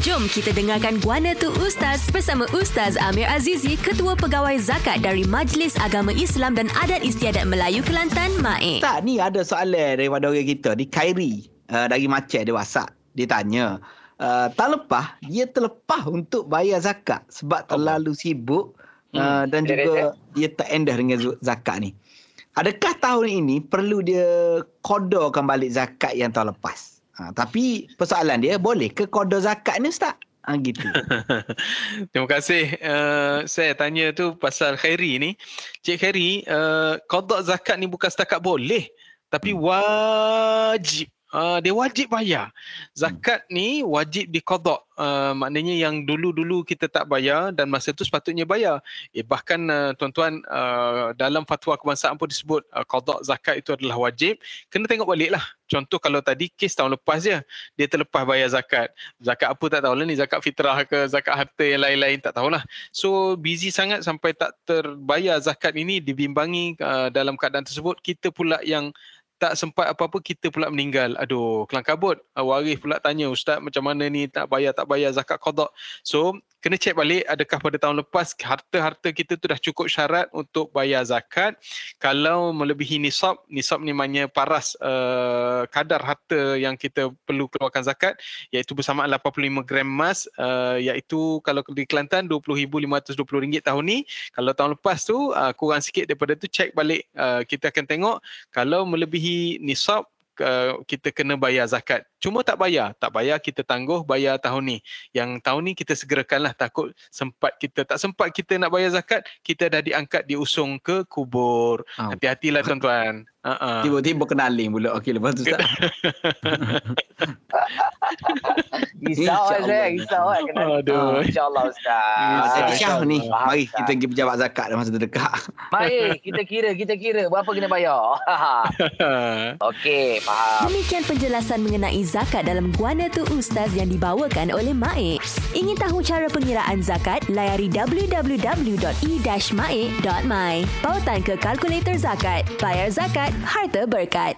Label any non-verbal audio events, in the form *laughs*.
Jom kita dengarkan Guana Tu Ustaz bersama Ustaz Amir Azizi, Ketua Pegawai Zakat dari Majlis Agama Islam dan Adat Istiadat Melayu Kelantan, MAE. Tak, ni ada soalan daripada orang kita. Di Khairi, uh, dari Macet, dia WhatsApp. Dia tanya, uh, tahun lepas, dia terlepas untuk bayar zakat sebab terlalu sibuk uh, dan juga dia tak endah dengan zakat ni. Adakah tahun ini perlu dia kodorkan balik zakat yang tahun lepas? Ha, tapi persoalan dia, boleh ke kodor zakat ni Ustaz? Ha, gitu. *laughs* Terima kasih. Uh, saya tanya tu pasal Khairi ni. Cik Khairi, uh, kodok zakat ni bukan setakat boleh. Tapi wajib. Uh, dia wajib bayar. Zakat ni wajib dikodok. Uh, maknanya yang dulu-dulu kita tak bayar dan masa tu sepatutnya bayar. Eh, bahkan uh, tuan-tuan uh, dalam fatwa kebangsaan pun disebut uh, kodok zakat itu adalah wajib. Kena tengok balik lah. Contoh kalau tadi kes tahun lepas je. Dia terlepas bayar zakat. Zakat apa tak tahulah ni. Zakat fitrah ke zakat harta yang lain-lain tak tahulah. So busy sangat sampai tak terbayar zakat ini dibimbangi uh, dalam keadaan tersebut. Kita pula yang tak sempat apa-apa kita pula meninggal. Aduh, kelang kabut. Uh, waris pula tanya, Ustaz macam mana ni tak bayar tak bayar zakat qada. So, kena cek balik adakah pada tahun lepas harta-harta kita tu dah cukup syarat untuk bayar zakat. Kalau melebihi nisab, nisab ni maknanya paras uh, kadar harta yang kita perlu keluarkan zakat iaitu bersamaan 85 gram emas uh, iaitu kalau di Kelantan RM20,520 tahun ni. Kalau tahun lepas tu uh, kurang sikit daripada tu cek balik uh, kita akan tengok kalau melebihi nisab uh, kita kena bayar zakat. Cuma tak bayar, tak bayar kita tangguh bayar tahun ni. Yang tahun ni kita segerakanlah takut sempat kita tak sempat kita nak bayar zakat, kita dah diangkat diusung ke kubur. Oh. Hati-hatilah tuan-tuan. Uh-uh. Tiba-tiba kenaling pula. Okey, lepas tu Ustaz. *laughs* Risau kan saya, risau kan. Kena. Aduh. InsyaAllah Ah, Ustaz. Jadi Syah ni, Faham, mari kita pergi pejabat zakat dalam masa terdekat. Baik, kita kira, kita kira. Berapa kena bayar? *laughs* Okey, faham. Demikian penjelasan mengenai zakat dalam Guana Tu Ustaz yang dibawakan oleh MAE. Ingin tahu cara pengiraan zakat? Layari www.e-mae.my. Pautan ke kalkulator zakat. Bayar zakat, harta berkat.